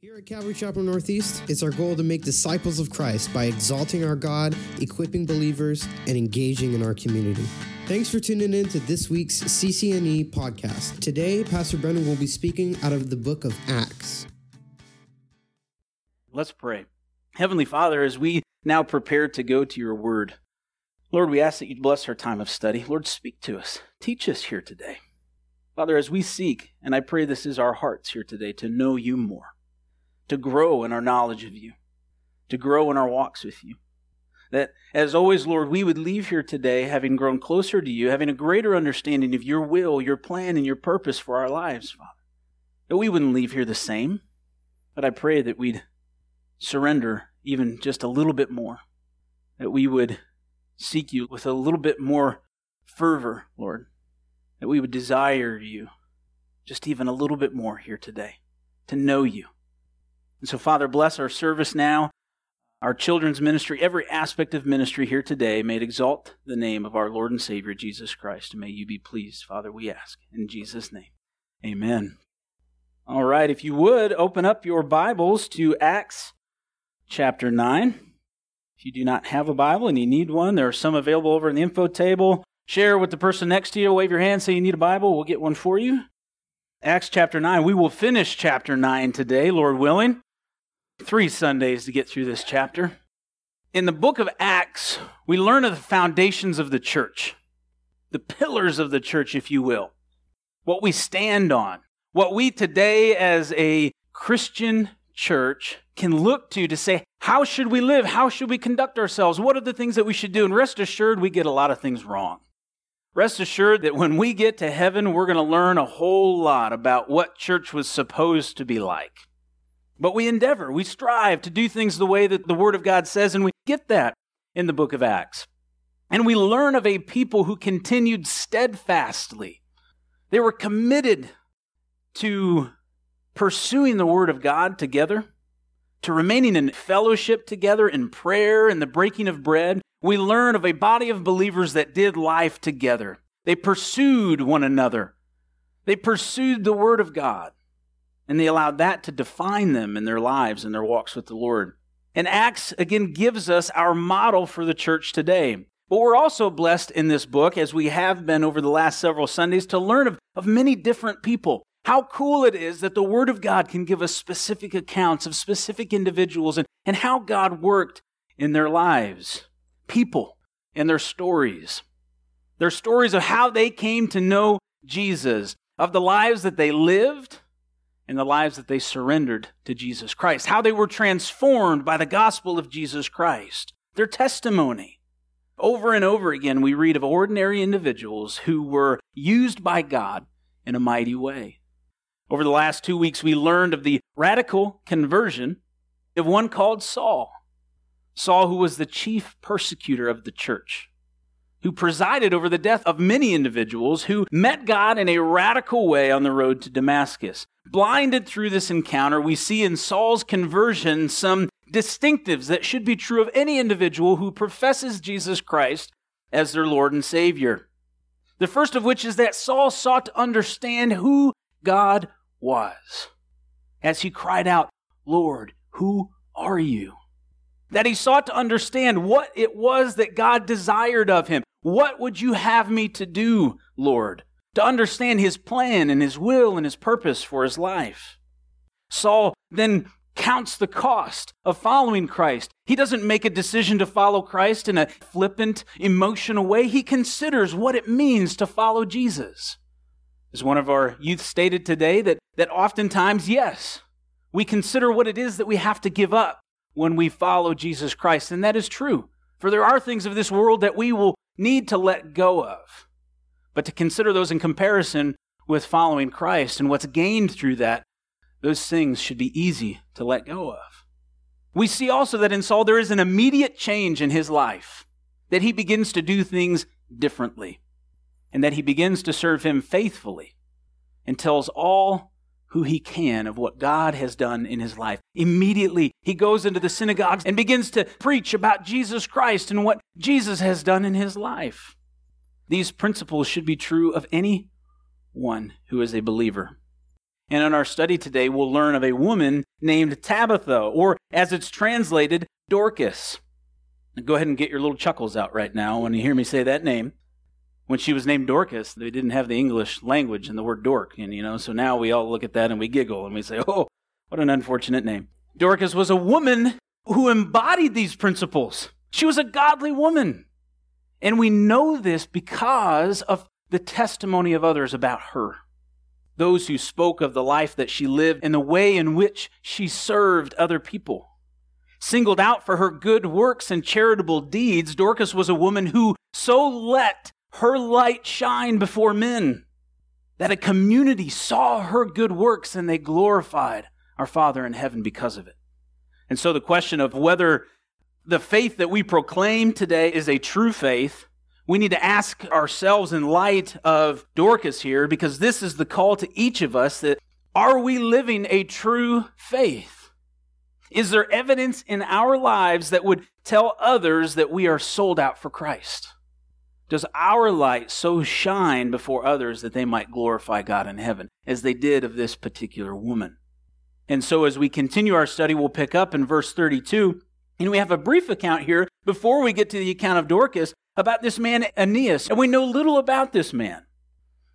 Here at Calvary Chapel Northeast, it's our goal to make disciples of Christ by exalting our God, equipping believers, and engaging in our community. Thanks for tuning in to this week's CCNE podcast. Today, Pastor Brennan will be speaking out of the book of Acts. Let's pray. Heavenly Father, as we now prepare to go to your word, Lord, we ask that you bless our time of study. Lord, speak to us. Teach us here today. Father, as we seek, and I pray this is our hearts here today, to know you more to grow in our knowledge of you, to grow in our walks with you. That, as always, Lord, we would leave here today having grown closer to you, having a greater understanding of your will, your plan, and your purpose for our lives, Father. That we wouldn't leave here the same, but I pray that we'd surrender even just a little bit more, that we would seek you with a little bit more fervor, Lord, that we would desire you just even a little bit more here today, to know you and so, Father, bless our service now, our children's ministry, every aspect of ministry here today. May it exalt the name of our Lord and Savior, Jesus Christ. May you be pleased, Father, we ask. In Jesus' name, amen. All right, if you would, open up your Bibles to Acts chapter 9. If you do not have a Bible and you need one, there are some available over in the info table. Share with the person next to you. Wave your hand, say you need a Bible. We'll get one for you. Acts chapter 9. We will finish chapter 9 today, Lord willing three Sundays to get through this chapter. In the book of Acts, we learn of the foundations of the church, the pillars of the church, if you will, what we stand on, what we today as a Christian church can look to to say, how should we live? How should we conduct ourselves? What are the things that we should do? And rest assured, we get a lot of things wrong. Rest assured that when we get to heaven, we're going to learn a whole lot about what church was supposed to be like. But we endeavor, we strive to do things the way that the Word of God says, and we get that in the book of Acts. And we learn of a people who continued steadfastly. They were committed to pursuing the Word of God together, to remaining in fellowship together, in prayer, and the breaking of bread. We learn of a body of believers that did life together. They pursued one another, they pursued the Word of God. And they allowed that to define them in their lives and their walks with the Lord. And Acts, again, gives us our model for the church today. But we're also blessed in this book, as we have been over the last several Sundays, to learn of, of many different people. How cool it is that the Word of God can give us specific accounts of specific individuals and, and how God worked in their lives. People and their stories. Their stories of how they came to know Jesus, of the lives that they lived, in the lives that they surrendered to Jesus Christ, how they were transformed by the gospel of Jesus Christ, their testimony. Over and over again, we read of ordinary individuals who were used by God in a mighty way. Over the last two weeks, we learned of the radical conversion of one called Saul. Saul, who was the chief persecutor of the church, who presided over the death of many individuals who met God in a radical way on the road to Damascus. Blinded through this encounter, we see in Saul's conversion some distinctives that should be true of any individual who professes Jesus Christ as their Lord and Savior. The first of which is that Saul sought to understand who God was as he cried out, Lord, who are you? That he sought to understand what it was that God desired of him. What would you have me to do, Lord? to understand his plan and his will and his purpose for his life. Saul then counts the cost of following Christ. He doesn't make a decision to follow Christ in a flippant, emotional way. He considers what it means to follow Jesus. As one of our youth stated today, that, that oftentimes, yes, we consider what it is that we have to give up when we follow Jesus Christ. And that is true. For there are things of this world that we will need to let go of but to consider those in comparison with following Christ and what's gained through that, those things should be easy to let go of. We see also that in Saul there is an immediate change in his life, that he begins to do things differently, and that he begins to serve him faithfully and tells all who he can of what God has done in his life. Immediately, he goes into the synagogues and begins to preach about Jesus Christ and what Jesus has done in his life. These principles should be true of any one who is a believer. And in our study today, we'll learn of a woman named Tabitha, or as it's translated, Dorcas. Go ahead and get your little chuckles out right now when you hear me say that name. When she was named Dorcas, they didn't have the English language and the word dork, and you know, so now we all look at that and we giggle and we say, "Oh, what an unfortunate name." Dorcas was a woman who embodied these principles. She was a godly woman. And we know this because of the testimony of others about her. Those who spoke of the life that she lived and the way in which she served other people. Singled out for her good works and charitable deeds, Dorcas was a woman who so let her light shine before men that a community saw her good works and they glorified our Father in heaven because of it. And so the question of whether the faith that we proclaim today is a true faith, we need to ask ourselves in light of Dorcas here, because this is the call to each of us that are we living a true faith? Is there evidence in our lives that would tell others that we are sold out for Christ? Does our light so shine before others that they might glorify God in heaven, as they did of this particular woman? And so, as we continue our study, we'll pick up in verse 32. And we have a brief account here before we get to the account of Dorcas about this man Aeneas. And we know little about this man.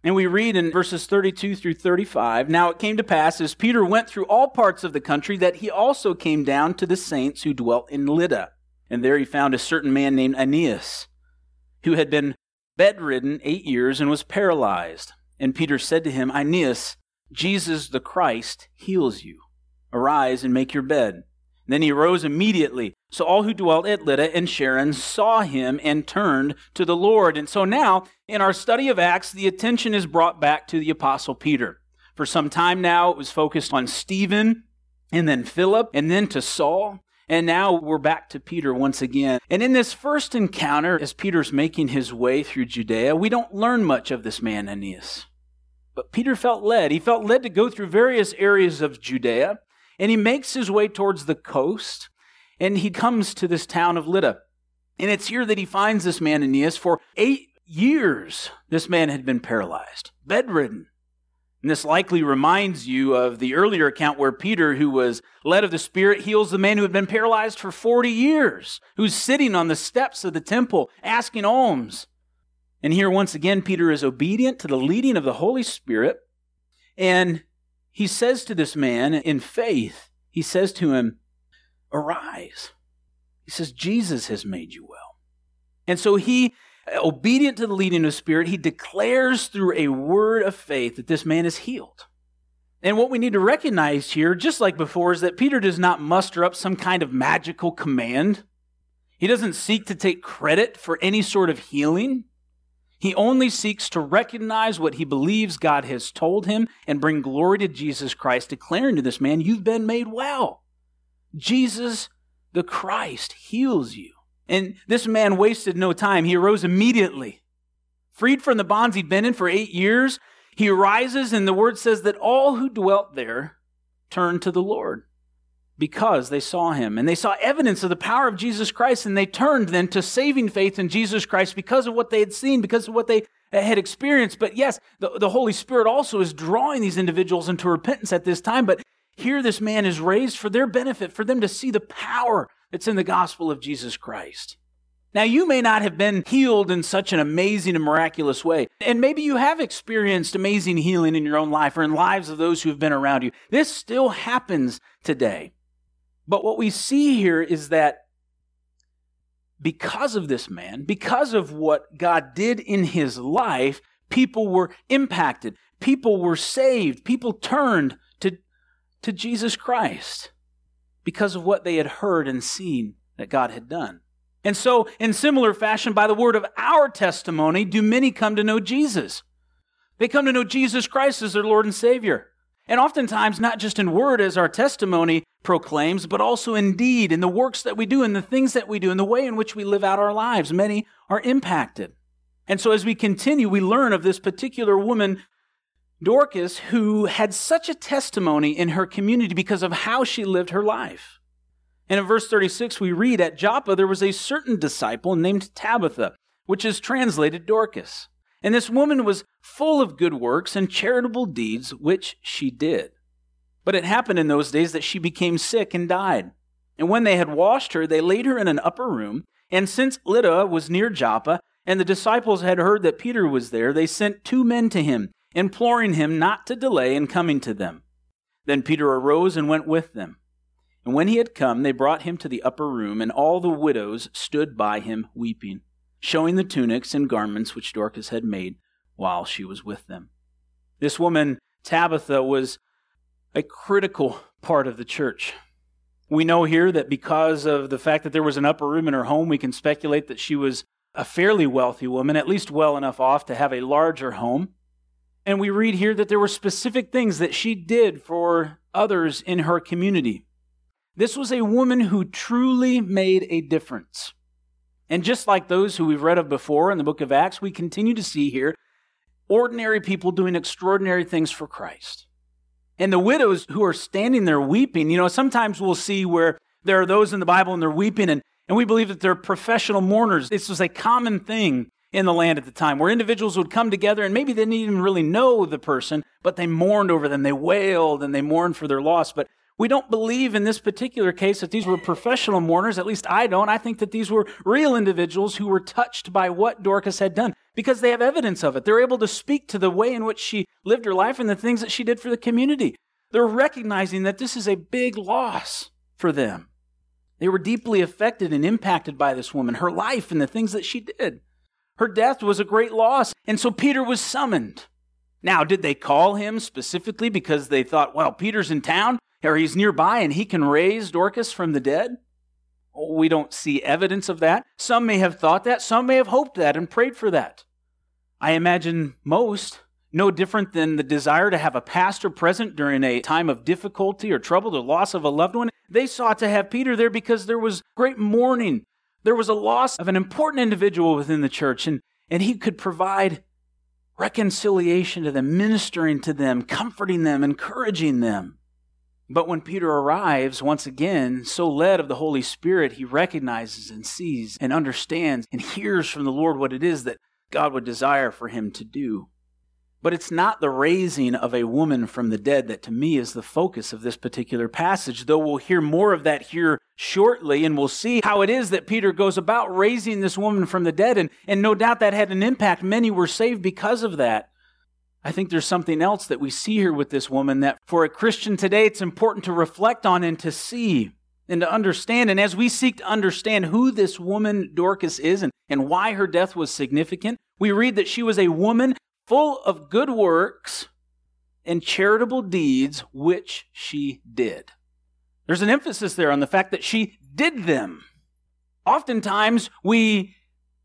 And we read in verses 32 through 35 Now it came to pass, as Peter went through all parts of the country, that he also came down to the saints who dwelt in Lydda. And there he found a certain man named Aeneas, who had been bedridden eight years and was paralyzed. And Peter said to him, Aeneas, Jesus the Christ heals you. Arise and make your bed. Then he arose immediately. So all who dwelt at Lydda and Sharon saw him and turned to the Lord. And so now, in our study of Acts, the attention is brought back to the Apostle Peter. For some time now, it was focused on Stephen, and then Philip, and then to Saul. And now we're back to Peter once again. And in this first encounter, as Peter's making his way through Judea, we don't learn much of this man, Aeneas. But Peter felt led. He felt led to go through various areas of Judea, and he makes his way towards the coast, and he comes to this town of Lydda. And it's here that he finds this man Aeneas. For eight years, this man had been paralyzed, bedridden. And this likely reminds you of the earlier account where Peter, who was led of the Spirit, heals the man who had been paralyzed for 40 years, who's sitting on the steps of the temple asking alms. And here, once again, Peter is obedient to the leading of the Holy Spirit. And he says to this man in faith, he says to him, Arise. He says, Jesus has made you well. And so he, obedient to the leading of Spirit, he declares through a word of faith that this man is healed. And what we need to recognize here, just like before, is that Peter does not muster up some kind of magical command. He doesn't seek to take credit for any sort of healing. He only seeks to recognize what he believes God has told him and bring glory to Jesus Christ, declaring to this man, You've been made well. Jesus the Christ heals you. And this man wasted no time. He arose immediately. Freed from the bonds he'd been in for eight years, he arises, and the word says that all who dwelt there turned to the Lord because they saw him and they saw evidence of the power of Jesus Christ and they turned then to saving faith in Jesus Christ because of what they had seen, because of what they had experienced. But yes, the, the Holy Spirit also is drawing these individuals into repentance at this time. But here this man is raised for their benefit, for them to see the power that's in the gospel of Jesus Christ. Now, you may not have been healed in such an amazing and miraculous way. And maybe you have experienced amazing healing in your own life or in lives of those who have been around you. This still happens today. But what we see here is that because of this man, because of what God did in his life, people were impacted, people were saved, people turned to, to Jesus Christ because of what they had heard and seen that God had done. And so, in similar fashion, by the word of our testimony, do many come to know Jesus. They come to know Jesus Christ as their Lord and Savior. And oftentimes, not just in word as our testimony proclaims, but also in deed, in the works that we do, in the things that we do, in the way in which we live out our lives. Many are impacted. And so, as we continue, we learn of this particular woman, Dorcas, who had such a testimony in her community because of how she lived her life. And in verse 36, we read At Joppa there was a certain disciple named Tabitha, which is translated Dorcas. And this woman was full of good works and charitable deeds, which she did. But it happened in those days that she became sick and died. And when they had washed her, they laid her in an upper room. And since Lydda was near Joppa, and the disciples had heard that Peter was there, they sent two men to him, imploring him not to delay in coming to them. Then Peter arose and went with them. And when he had come, they brought him to the upper room, and all the widows stood by him weeping, showing the tunics and garments which Dorcas had made while she was with them. This woman, Tabitha, was a critical part of the church. We know here that because of the fact that there was an upper room in her home, we can speculate that she was a fairly wealthy woman, at least well enough off to have a larger home. And we read here that there were specific things that she did for others in her community. This was a woman who truly made a difference. And just like those who we've read of before in the book of Acts, we continue to see here ordinary people doing extraordinary things for Christ. And the widows who are standing there weeping, you know, sometimes we'll see where there are those in the Bible and they're weeping, and, and we believe that they're professional mourners. This was a common thing in the land at the time, where individuals would come together and maybe they didn't even really know the person, but they mourned over them. They wailed and they mourned for their loss. But we don't believe in this particular case that these were professional mourners. At least I don't. I think that these were real individuals who were touched by what Dorcas had done because they have evidence of it. They're able to speak to the way in which she lived her life and the things that she did for the community. They're recognizing that this is a big loss for them. They were deeply affected and impacted by this woman, her life, and the things that she did. Her death was a great loss. And so Peter was summoned. Now, did they call him specifically because they thought, well, Peter's in town or he's nearby and he can raise Dorcas from the dead? We don't see evidence of that. Some may have thought that, some may have hoped that and prayed for that. I imagine most, no different than the desire to have a pastor present during a time of difficulty or trouble or loss of a loved one. They sought to have Peter there because there was great mourning there was a loss of an important individual within the church, and, and he could provide reconciliation to them, ministering to them, comforting them, encouraging them. But when Peter arrives, once again, so led of the Holy Spirit, he recognizes and sees and understands and hears from the Lord what it is that God would desire for him to do. But it's not the raising of a woman from the dead that to me is the focus of this particular passage, though we'll hear more of that here shortly, and we'll see how it is that Peter goes about raising this woman from the dead. And, and no doubt that had an impact. Many were saved because of that. I think there's something else that we see here with this woman that for a Christian today, it's important to reflect on and to see and to understand. And as we seek to understand who this woman Dorcas is and, and why her death was significant, we read that she was a woman full of good works and charitable deeds which she did. There's an emphasis there on the fact that she did them. Oftentimes, we,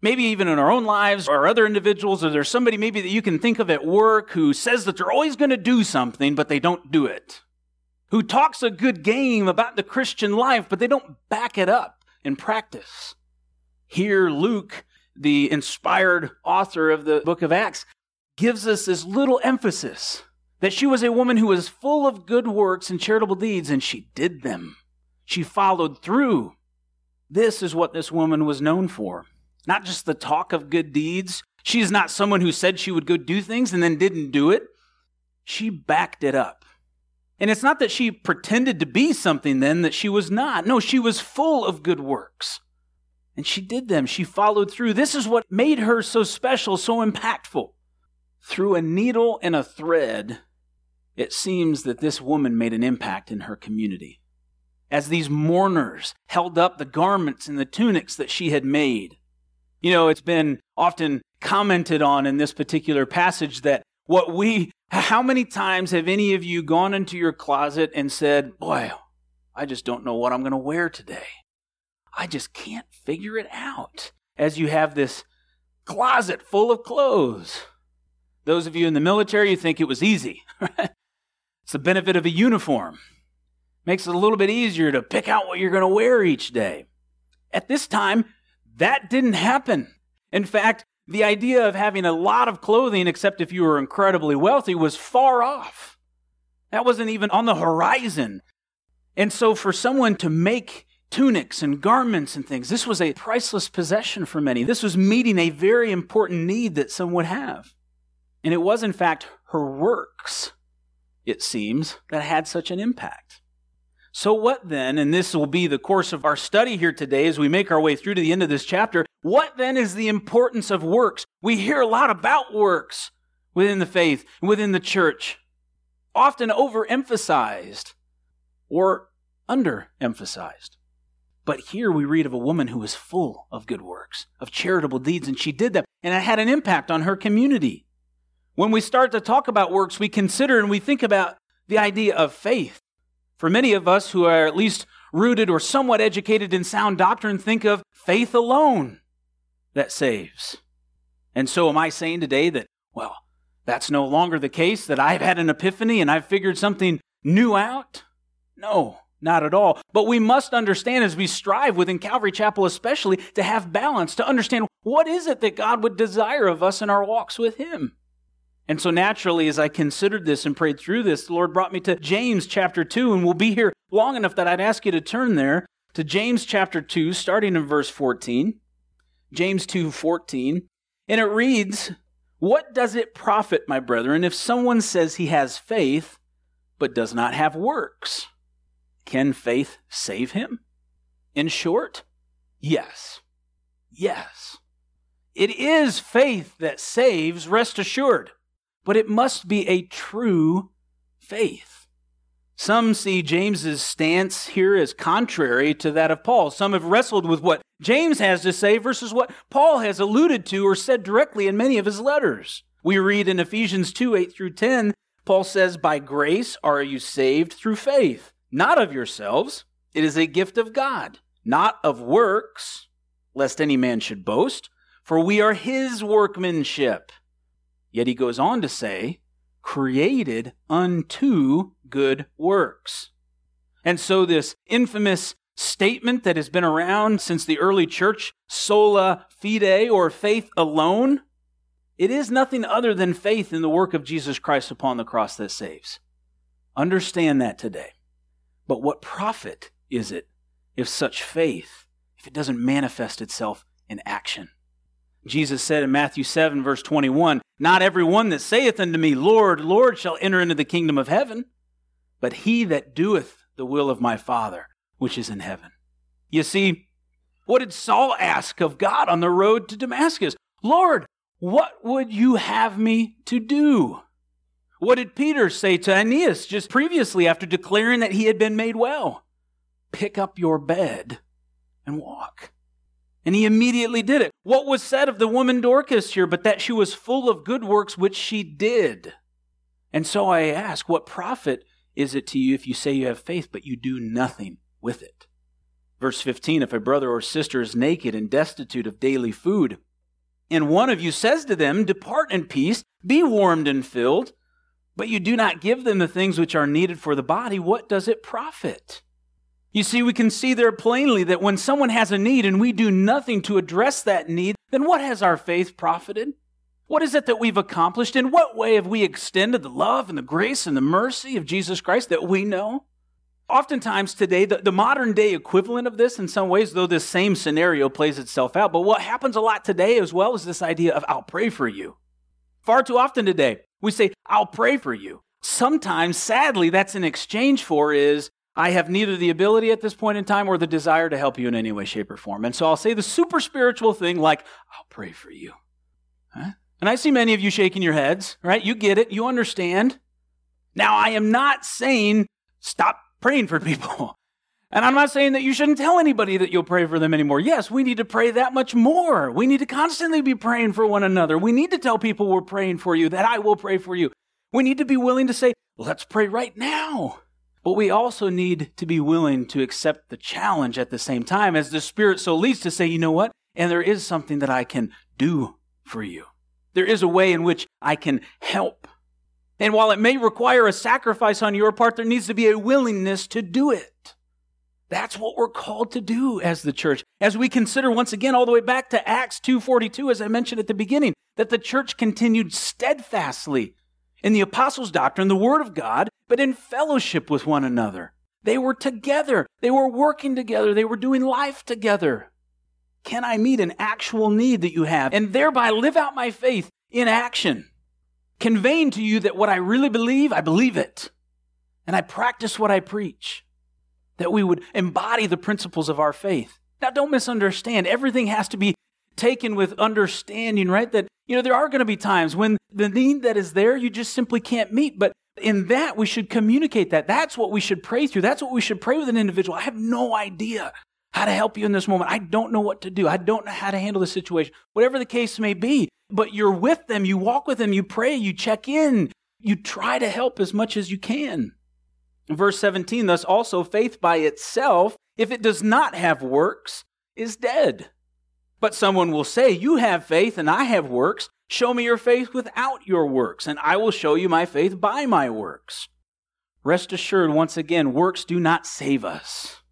maybe even in our own lives or other individuals, or there's somebody maybe that you can think of at work who says that they're always going to do something, but they don't do it. Who talks a good game about the Christian life, but they don't back it up in practice. Here, Luke, the inspired author of the book of Acts, gives us this little emphasis that she was a woman who was full of good works and charitable deeds, and she did them. She followed through. This is what this woman was known for. Not just the talk of good deeds. She is not someone who said she would go do things and then didn't do it. She backed it up. And it's not that she pretended to be something then that she was not. No, she was full of good works. And she did them. She followed through. This is what made her so special, so impactful. Through a needle and a thread, it seems that this woman made an impact in her community. As these mourners held up the garments and the tunics that she had made. You know, it's been often commented on in this particular passage that what we, how many times have any of you gone into your closet and said, Boy, I just don't know what I'm going to wear today? I just can't figure it out. As you have this closet full of clothes. Those of you in the military, you think it was easy. it's the benefit of a uniform. Makes it a little bit easier to pick out what you're going to wear each day. At this time, that didn't happen. In fact, the idea of having a lot of clothing, except if you were incredibly wealthy, was far off. That wasn't even on the horizon. And so, for someone to make tunics and garments and things. This was a priceless possession for many. This was meeting a very important need that some would have. And it was, in fact, her works, it seems, that had such an impact. So, what then, and this will be the course of our study here today as we make our way through to the end of this chapter, what then is the importance of works? We hear a lot about works within the faith, within the church, often overemphasized or underemphasized. But here we read of a woman who was full of good works, of charitable deeds, and she did them, and it had an impact on her community. When we start to talk about works, we consider and we think about the idea of faith. For many of us who are at least rooted or somewhat educated in sound doctrine, think of faith alone that saves. And so, am I saying today that, well, that's no longer the case, that I've had an epiphany and I've figured something new out? No, not at all. But we must understand as we strive within Calvary Chapel, especially, to have balance, to understand what is it that God would desire of us in our walks with Him. And so naturally, as I considered this and prayed through this, the Lord brought me to James chapter 2, and we'll be here long enough that I'd ask you to turn there to James chapter 2, starting in verse 14. James 2 14. And it reads, What does it profit, my brethren, if someone says he has faith, but does not have works? Can faith save him? In short, yes. Yes. It is faith that saves, rest assured but it must be a true faith. Some see James's stance here as contrary to that of Paul. Some have wrestled with what James has to say versus what Paul has alluded to or said directly in many of his letters. We read in Ephesians 2 8 through 10, Paul says, By grace are you saved through faith, not of yourselves. It is a gift of God, not of works, lest any man should boast, for we are his workmanship Yet he goes on to say, created unto good works. And so, this infamous statement that has been around since the early church, sola fide, or faith alone, it is nothing other than faith in the work of Jesus Christ upon the cross that saves. Understand that today. But what profit is it if such faith, if it doesn't manifest itself in action? Jesus said in Matthew 7, verse 21, Not every one that saith unto me, Lord, Lord, shall enter into the kingdom of heaven, but he that doeth the will of my Father, which is in heaven. You see, what did Saul ask of God on the road to Damascus? Lord, what would you have me to do? What did Peter say to Aeneas just previously after declaring that he had been made well? Pick up your bed and walk. And he immediately did it. What was said of the woman Dorcas here, but that she was full of good works, which she did? And so I ask, what profit is it to you if you say you have faith, but you do nothing with it? Verse 15 If a brother or sister is naked and destitute of daily food, and one of you says to them, Depart in peace, be warmed and filled, but you do not give them the things which are needed for the body, what does it profit? You see, we can see there plainly that when someone has a need and we do nothing to address that need, then what has our faith profited? What is it that we've accomplished? In what way have we extended the love and the grace and the mercy of Jesus Christ that we know? Oftentimes today, the, the, modern day equivalent of this, in some ways, though this same scenario plays itself out, but what happens a lot today as well is this idea of, I'll pray for you. Far too often today, we say, I'll pray for you. Sometimes, sadly, that's in exchange for is, I have neither the ability at this point in time or the desire to help you in any way, shape, or form. And so I'll say the super spiritual thing like, I'll pray for you. Huh? And I see many of you shaking your heads, right? You get it, you understand. Now, I am not saying stop praying for people. And I'm not saying that you shouldn't tell anybody that you'll pray for them anymore. Yes, we need to pray that much more. We need to constantly be praying for one another. We need to tell people we're praying for you, that I will pray for you. We need to be willing to say, let's pray right now. But we also need to be willing to accept the challenge at the same time as the Spirit so leads to say, you know what? And there is something that I can do for you. There is a way in which I can help. And while it may require a sacrifice on your part, there needs to be a willingness to do it. That's what we're called to do as the church. As we consider once again all the way back to Acts 2:42 as I mentioned at the beginning, that the church continued steadfastly in the apostles' doctrine, the word of God, but in fellowship with one another. They were together. They were working together. They were doing life together. Can I meet an actual need that you have and thereby live out my faith in action? Conveying to you that what I really believe, I believe it. And I practice what I preach. That we would embody the principles of our faith. Now, don't misunderstand. Everything has to be taken with understanding, right? That, you know, there are going to be times when the need that is there, you just simply can't meet. But in that, we should communicate that. That's what we should pray through. That's what we should pray with an individual. I have no idea how to help you in this moment. I don't know what to do. I don't know how to handle the situation, whatever the case may be. But you're with them, you walk with them, you pray, you check in, you try to help as much as you can. Verse 17, thus also faith by itself, if it does not have works, is dead. But someone will say, You have faith and I have works. Show me your faith without your works, and I will show you my faith by my works. Rest assured, once again, works do not save us.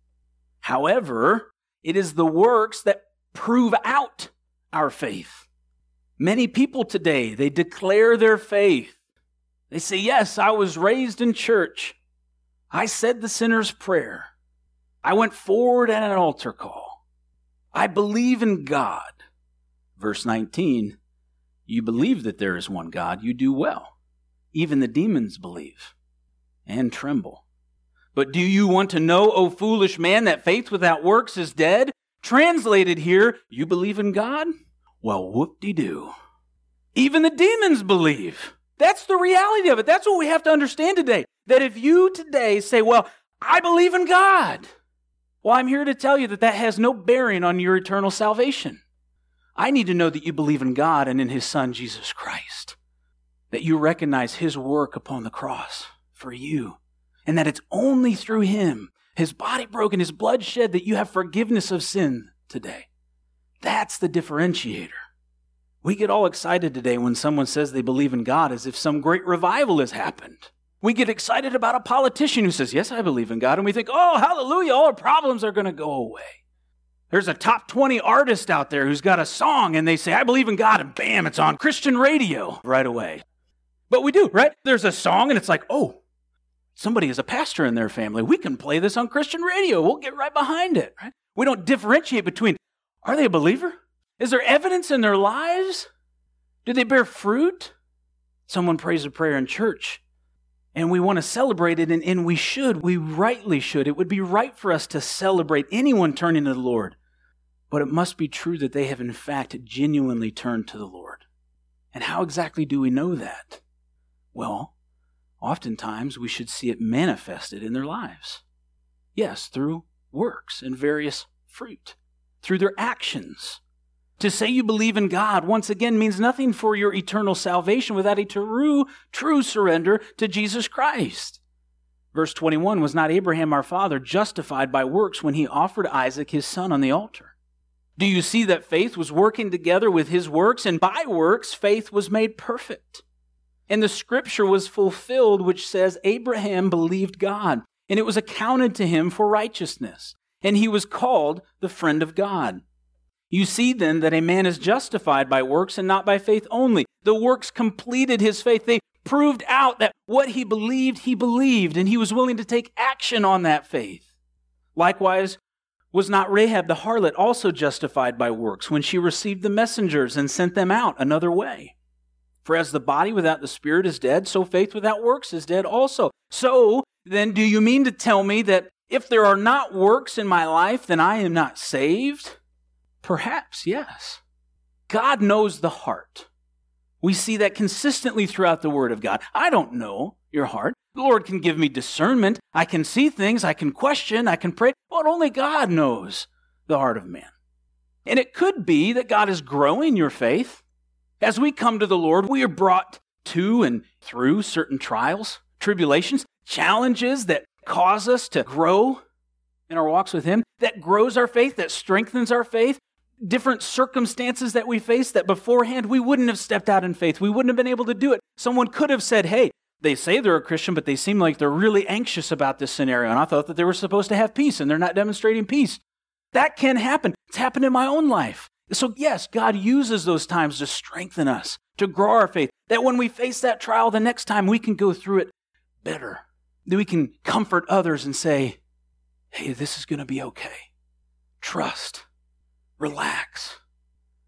However, it is the works that prove out our faith. Many people today, they declare their faith. They say, Yes, I was raised in church. I said the sinner's prayer. I went forward at an altar call. I believe in God. Verse 19 You believe that there is one God, you do well. Even the demons believe and tremble. But do you want to know, O foolish man, that faith without works is dead? Translated here, you believe in God? Well, whoop de doo. Even the demons believe. That's the reality of it. That's what we have to understand today. That if you today say, Well, I believe in God, well, I'm here to tell you that that has no bearing on your eternal salvation. I need to know that you believe in God and in His Son, Jesus Christ. That you recognize His work upon the cross for you. And that it's only through Him, His body broken, His blood shed, that you have forgiveness of sin today. That's the differentiator. We get all excited today when someone says they believe in God as if some great revival has happened. We get excited about a politician who says, Yes, I believe in God. And we think, Oh, hallelujah, all our problems are going to go away. There's a top 20 artist out there who's got a song and they say, I believe in God, and bam, it's on Christian radio right away. But we do, right? There's a song and it's like, Oh, somebody is a pastor in their family. We can play this on Christian radio. We'll get right behind it, right? We don't differentiate between, Are they a believer? Is there evidence in their lives? Do they bear fruit? Someone prays a prayer in church and we want to celebrate it, and, and we should. We rightly should. It would be right for us to celebrate anyone turning to the Lord. But it must be true that they have, in fact, genuinely turned to the Lord. And how exactly do we know that? Well, oftentimes we should see it manifested in their lives. Yes, through works and various fruit, through their actions. To say you believe in God, once again, means nothing for your eternal salvation without a true, true surrender to Jesus Christ. Verse 21 Was not Abraham our father justified by works when he offered Isaac his son on the altar? Do you see that faith was working together with his works, and by works, faith was made perfect? And the scripture was fulfilled, which says, Abraham believed God, and it was accounted to him for righteousness, and he was called the friend of God. You see then that a man is justified by works and not by faith only. The works completed his faith. They proved out that what he believed, he believed, and he was willing to take action on that faith. Likewise, was not Rahab the harlot also justified by works when she received the messengers and sent them out another way? For as the body without the spirit is dead, so faith without works is dead also. So then, do you mean to tell me that if there are not works in my life, then I am not saved? Perhaps, yes. God knows the heart. We see that consistently throughout the Word of God. I don't know your heart. The Lord can give me discernment. I can see things. I can question. I can pray. But only God knows the heart of man. And it could be that God is growing your faith. As we come to the Lord, we are brought to and through certain trials, tribulations, challenges that cause us to grow in our walks with Him, that grows our faith, that strengthens our faith, different circumstances that we face that beforehand we wouldn't have stepped out in faith. We wouldn't have been able to do it. Someone could have said, hey, they say they're a Christian, but they seem like they're really anxious about this scenario. And I thought that they were supposed to have peace and they're not demonstrating peace. That can happen. It's happened in my own life. So, yes, God uses those times to strengthen us, to grow our faith, that when we face that trial the next time, we can go through it better. That we can comfort others and say, hey, this is going to be okay. Trust, relax.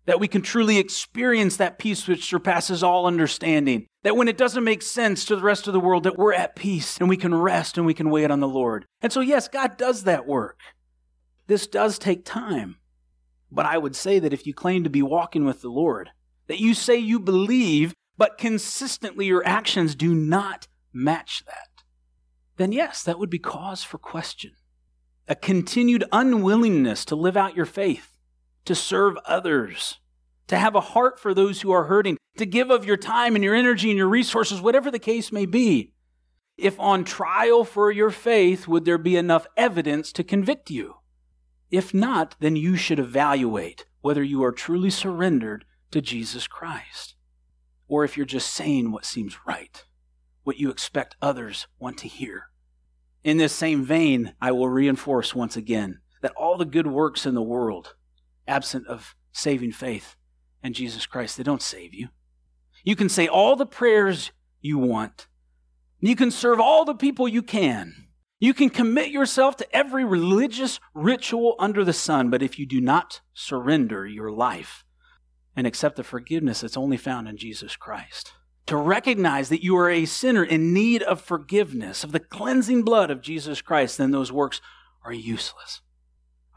That we can truly experience that peace which surpasses all understanding. That when it doesn't make sense to the rest of the world, that we're at peace and we can rest and we can wait on the Lord. And so, yes, God does that work. This does take time. But I would say that if you claim to be walking with the Lord, that you say you believe, but consistently your actions do not match that, then yes, that would be cause for question. A continued unwillingness to live out your faith, to serve others, to have a heart for those who are hurting, to give of your time and your energy and your resources, whatever the case may be. If on trial for your faith, would there be enough evidence to convict you? If not, then you should evaluate whether you are truly surrendered to Jesus Christ, or if you're just saying what seems right, what you expect others want to hear. In this same vein, I will reinforce once again that all the good works in the world, absent of saving faith and Jesus Christ, they don't save you. You can say all the prayers you want. You can serve all the people you can. You can commit yourself to every religious ritual under the sun, but if you do not surrender your life and accept the forgiveness that's only found in Jesus Christ, to recognize that you are a sinner in need of forgiveness, of the cleansing blood of Jesus Christ, then those works are useless.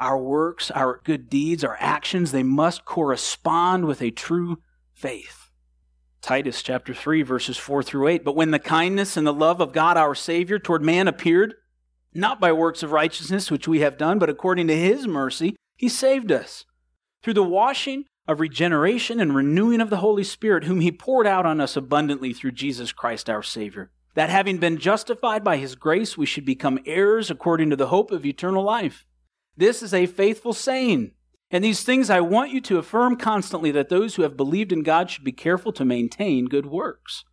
Our works, our good deeds, our actions, they must correspond with a true faith. Titus chapter 3 verses 4 through 8. But when the kindness and the love of God our Savior toward man appeared, not by works of righteousness which we have done, but according to his mercy, he saved us through the washing of regeneration and renewing of the Holy Spirit, whom he poured out on us abundantly through Jesus Christ our Savior. That having been justified by his grace, we should become heirs according to the hope of eternal life. This is a faithful saying. And these things I want you to affirm constantly that those who have believed in God should be careful to maintain good works.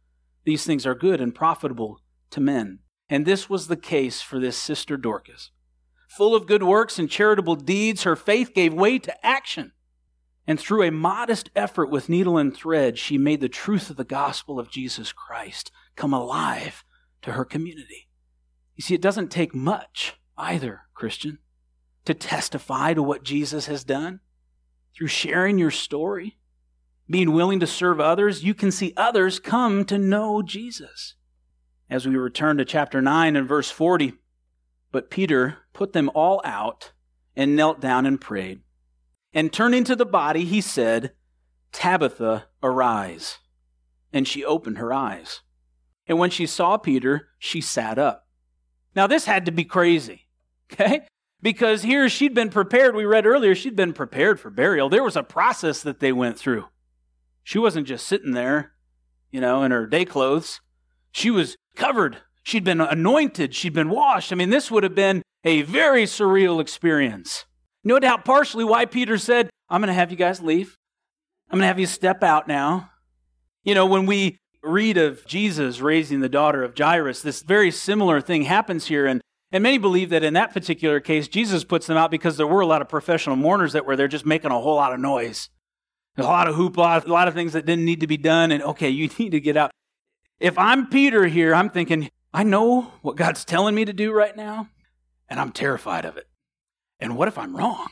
These things are good and profitable to men. And this was the case for this sister Dorcas. Full of good works and charitable deeds, her faith gave way to action. And through a modest effort with needle and thread, she made the truth of the gospel of Jesus Christ come alive to her community. You see, it doesn't take much either, Christian, to testify to what Jesus has done. Through sharing your story, being willing to serve others, you can see others come to know Jesus as we return to chapter 9 and verse 40. But Peter put them all out and knelt down and prayed. And turning to the body, he said, Tabitha, arise. And she opened her eyes. And when she saw Peter, she sat up. Now, this had to be crazy, okay? Because here she'd been prepared. We read earlier, she'd been prepared for burial. There was a process that they went through. She wasn't just sitting there, you know, in her day clothes. She was covered. She'd been anointed. She'd been washed. I mean, this would have been a very surreal experience. No doubt, partially why Peter said, I'm going to have you guys leave. I'm going to have you step out now. You know, when we read of Jesus raising the daughter of Jairus, this very similar thing happens here. And, and many believe that in that particular case, Jesus puts them out because there were a lot of professional mourners that were there just making a whole lot of noise. A lot of hoopla, a lot of things that didn't need to be done. And okay, you need to get out. If I'm Peter here, I'm thinking, I know what God's telling me to do right now, and I'm terrified of it. And what if I'm wrong?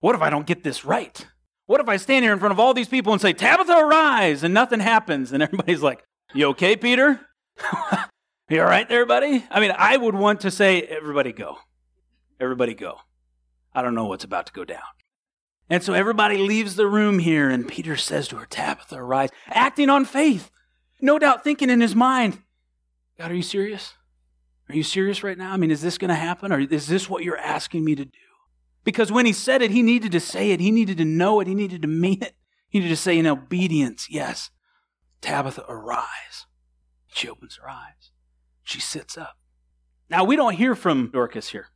What if I don't get this right? What if I stand here in front of all these people and say, Tabitha, arise, and nothing happens? And everybody's like, You okay, Peter? you all right there, buddy? I mean, I would want to say, Everybody go. Everybody go. I don't know what's about to go down. And so everybody leaves the room here, and Peter says to her, Tabitha, arise, acting on faith no doubt thinking in his mind, God, are you serious? Are you serious right now? I mean, is this going to happen? Or is this what you're asking me to do? Because when he said it, he needed to say it. He needed to know it. He needed to mean it. He needed to say in obedience, yes, Tabitha, arise. She opens her eyes. She sits up. Now, we don't hear from Dorcas here.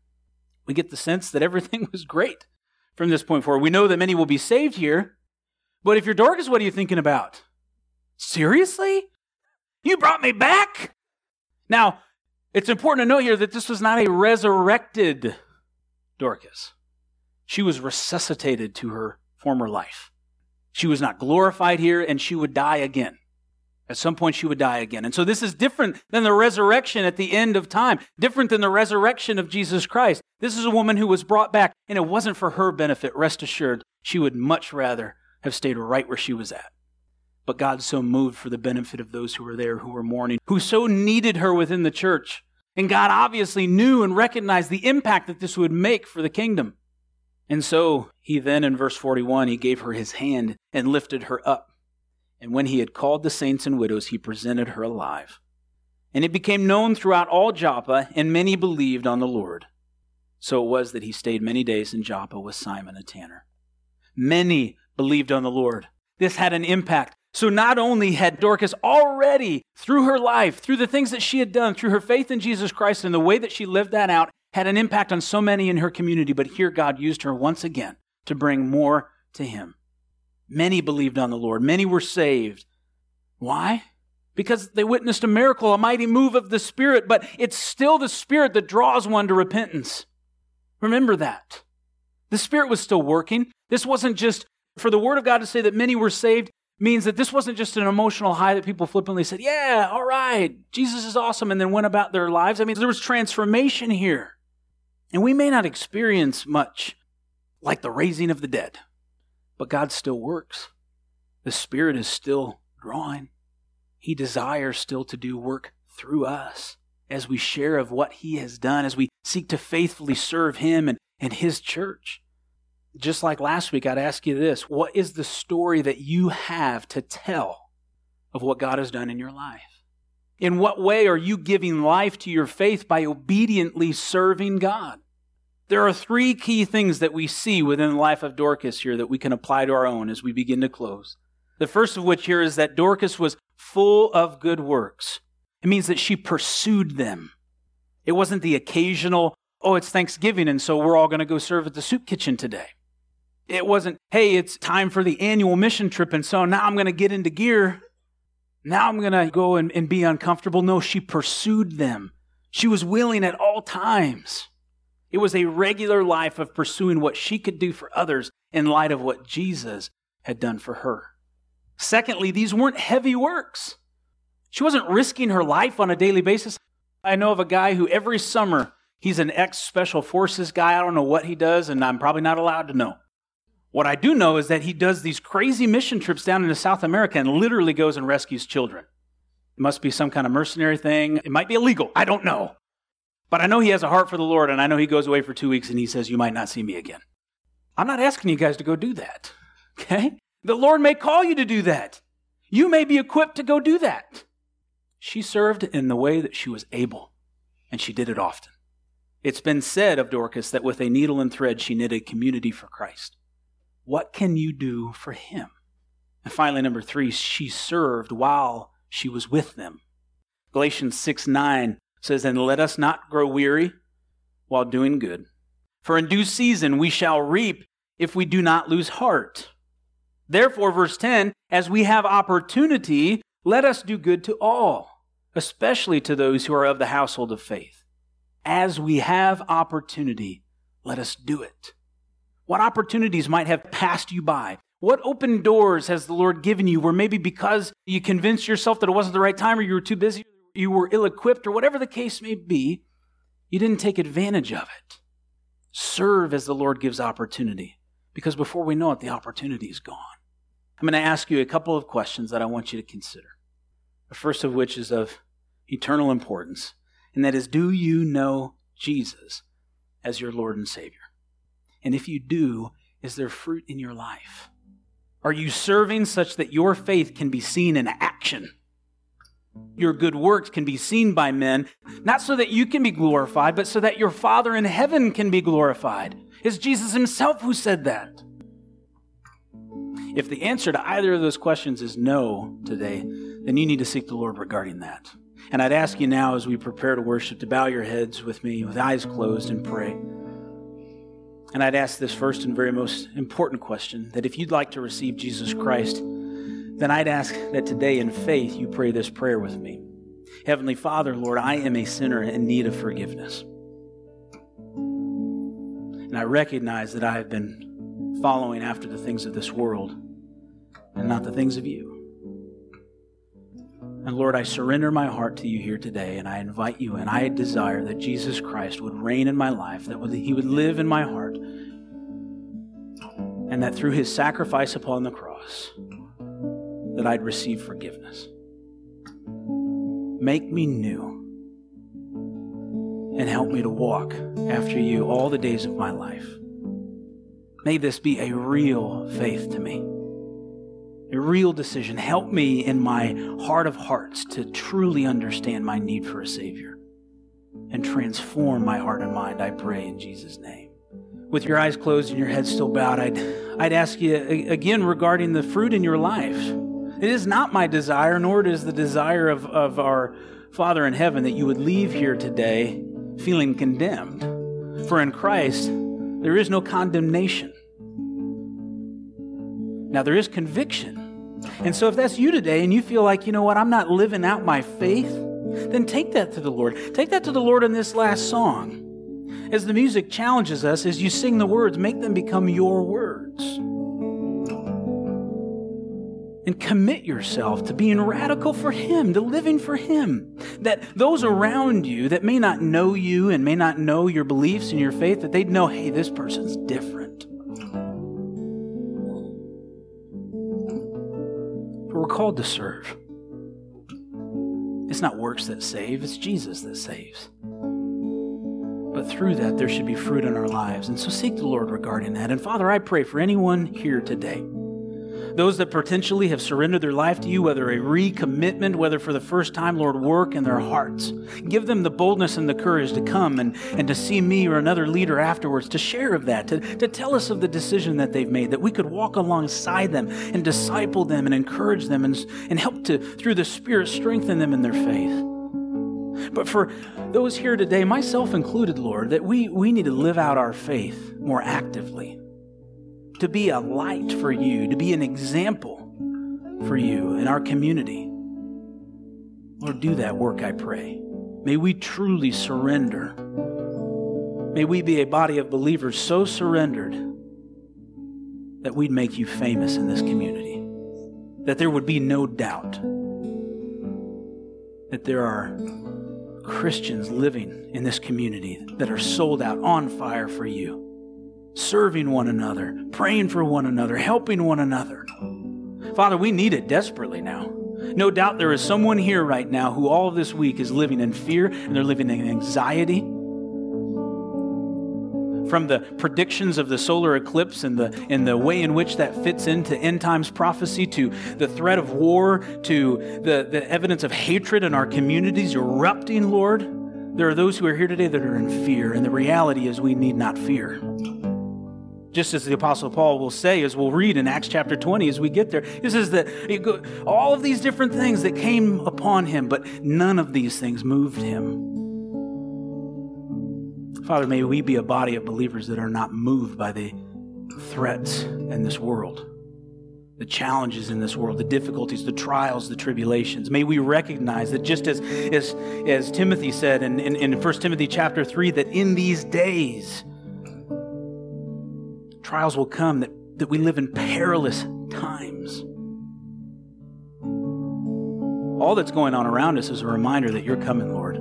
We get the sense that everything was great from this point forward. We know that many will be saved here. But if you're Dorcas, what are you thinking about? Seriously? You brought me back? Now, it's important to note here that this was not a resurrected Dorcas. She was resuscitated to her former life. She was not glorified here, and she would die again. At some point, she would die again. And so, this is different than the resurrection at the end of time, different than the resurrection of Jesus Christ. This is a woman who was brought back, and it wasn't for her benefit. Rest assured, she would much rather have stayed right where she was at. But God so moved for the benefit of those who were there, who were mourning, who so needed her within the church. And God obviously knew and recognized the impact that this would make for the kingdom. And so, he then, in verse 41, he gave her his hand and lifted her up. And when he had called the saints and widows, he presented her alive. And it became known throughout all Joppa, and many believed on the Lord. So it was that he stayed many days in Joppa with Simon a tanner. Many believed on the Lord. This had an impact. So not only had Dorcas already, through her life, through the things that she had done, through her faith in Jesus Christ and the way that she lived that out, had an impact on so many in her community, but here God used her once again to bring more to him. Many believed on the Lord, many were saved. Why? Because they witnessed a miracle, a mighty move of the Spirit, but it's still the Spirit that draws one to repentance. Remember that. The Spirit was still working. This wasn't just for the Word of God to say that many were saved means that this wasn't just an emotional high that people flippantly said, Yeah, all right, Jesus is awesome, and then went about their lives. I mean, there was transformation here. And we may not experience much like the raising of the dead. But God still works. The Spirit is still drawing. He desires still to do work through us as we share of what He has done, as we seek to faithfully serve Him and, and His church. Just like last week, I'd ask you this What is the story that you have to tell of what God has done in your life? In what way are you giving life to your faith by obediently serving God? There are three key things that we see within the life of Dorcas here that we can apply to our own as we begin to close. The first of which here is that Dorcas was full of good works. It means that she pursued them. It wasn't the occasional, oh, it's Thanksgiving, and so we're all going to go serve at the soup kitchen today. It wasn't, hey, it's time for the annual mission trip, and so now I'm going to get into gear. Now I'm going to go and, and be uncomfortable. No, she pursued them. She was willing at all times. It was a regular life of pursuing what she could do for others in light of what Jesus had done for her. Secondly, these weren't heavy works. She wasn't risking her life on a daily basis. I know of a guy who every summer, he's an ex special forces guy. I don't know what he does, and I'm probably not allowed to know. What I do know is that he does these crazy mission trips down into South America and literally goes and rescues children. It must be some kind of mercenary thing. It might be illegal. I don't know. But I know he has a heart for the Lord, and I know he goes away for two weeks and he says, You might not see me again. I'm not asking you guys to go do that. Okay? The Lord may call you to do that. You may be equipped to go do that. She served in the way that she was able, and she did it often. It's been said of Dorcas that with a needle and thread, she knit a community for Christ. What can you do for him? And finally, number three, she served while she was with them. Galatians 6 9 says, And let us not grow weary while doing good. For in due season we shall reap if we do not lose heart. Therefore, verse 10 as we have opportunity, let us do good to all, especially to those who are of the household of faith. As we have opportunity, let us do it. What opportunities might have passed you by? What open doors has the Lord given you where maybe because you convinced yourself that it wasn't the right time or you were too busy you were ill equipped, or whatever the case may be, you didn't take advantage of it. Serve as the Lord gives opportunity, because before we know it, the opportunity is gone. I'm going to ask you a couple of questions that I want you to consider. The first of which is of eternal importance, and that is Do you know Jesus as your Lord and Savior? And if you do, is there fruit in your life? Are you serving such that your faith can be seen in action? Your good works can be seen by men, not so that you can be glorified, but so that your Father in heaven can be glorified. It's Jesus himself who said that. If the answer to either of those questions is no today, then you need to seek the Lord regarding that. And I'd ask you now, as we prepare to worship, to bow your heads with me with eyes closed and pray. And I'd ask this first and very most important question that if you'd like to receive Jesus Christ, then I'd ask that today in faith you pray this prayer with me. Heavenly Father, Lord, I am a sinner in need of forgiveness. And I recognize that I have been following after the things of this world and not the things of you. And Lord, I surrender my heart to you here today, and I invite you, and I desire that Jesus Christ would reign in my life, that he would live in my heart, and that through his sacrifice upon the cross, that I'd receive forgiveness. Make me new and help me to walk after you all the days of my life. May this be a real faith to me a real decision. Help me in my heart of hearts to truly understand my need for a Savior and transform my heart and mind, I pray in Jesus' name. With your eyes closed and your head still bowed, I'd, I'd ask you again regarding the fruit in your life. It is not my desire, nor is the desire of, of our Father in heaven that you would leave here today feeling condemned. For in Christ, there is no condemnation. Now, there is conviction. And so, if that's you today and you feel like, you know what, I'm not living out my faith, then take that to the Lord. Take that to the Lord in this last song. As the music challenges us, as you sing the words, make them become your words. And commit yourself to being radical for Him, to living for Him. That those around you that may not know you and may not know your beliefs and your faith, that they'd know, hey, this person's different. we're called to serve. It's not works that save, it's Jesus that saves. But through that, there should be fruit in our lives. And so seek the Lord regarding that. And Father, I pray for anyone here today those that potentially have surrendered their life to you, whether a recommitment, whether for the first time, Lord, work in their hearts. Give them the boldness and the courage to come and, and to see me or another leader afterwards, to share of that, to, to tell us of the decision that they've made, that we could walk alongside them and disciple them and encourage them and, and help to, through the Spirit, strengthen them in their faith. But for those here today, myself included, Lord, that we, we need to live out our faith more actively to be a light for you, to be an example for you in our community. Lord, do that work, I pray. May we truly surrender. May we be a body of believers so surrendered that we'd make you famous in this community. That there would be no doubt that there are Christians living in this community that are sold out on fire for you serving one another, praying for one another, helping one another. Father, we need it desperately now. No doubt there is someone here right now who all this week is living in fear and they're living in anxiety. From the predictions of the solar eclipse and the, and the way in which that fits into end times prophecy, to the threat of war, to the, the evidence of hatred in our communities erupting, Lord, there are those who are here today that are in fear, and the reality is we need not fear just as the Apostle Paul will say, as we'll read in Acts chapter 20 as we get there. He says that all of these different things that came upon him, but none of these things moved him. Father, may we be a body of believers that are not moved by the threats in this world, the challenges in this world, the difficulties, the trials, the tribulations. May we recognize that just as, as, as Timothy said in, in, in 1 Timothy chapter 3, that in these days, trials will come, that, that we live in perilous times. All that's going on around us is a reminder that you're coming, Lord.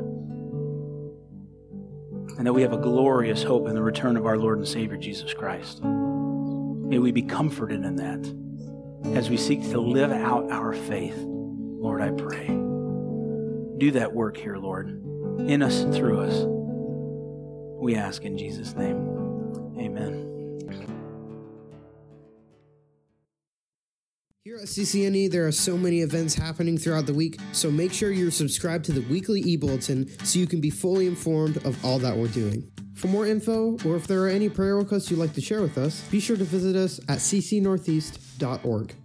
And that we have a glorious hope in the return of our Lord and Savior Jesus Christ. May we be comforted in that as we seek to live out our faith. Lord, I pray. Do that work here, Lord, in us and through us. We ask in Jesus' name. Amen. Here at CCNE, there are so many events happening throughout the week, so make sure you're subscribed to the weekly e bulletin so you can be fully informed of all that we're doing. For more info, or if there are any prayer requests you'd like to share with us, be sure to visit us at ccnortheast.org.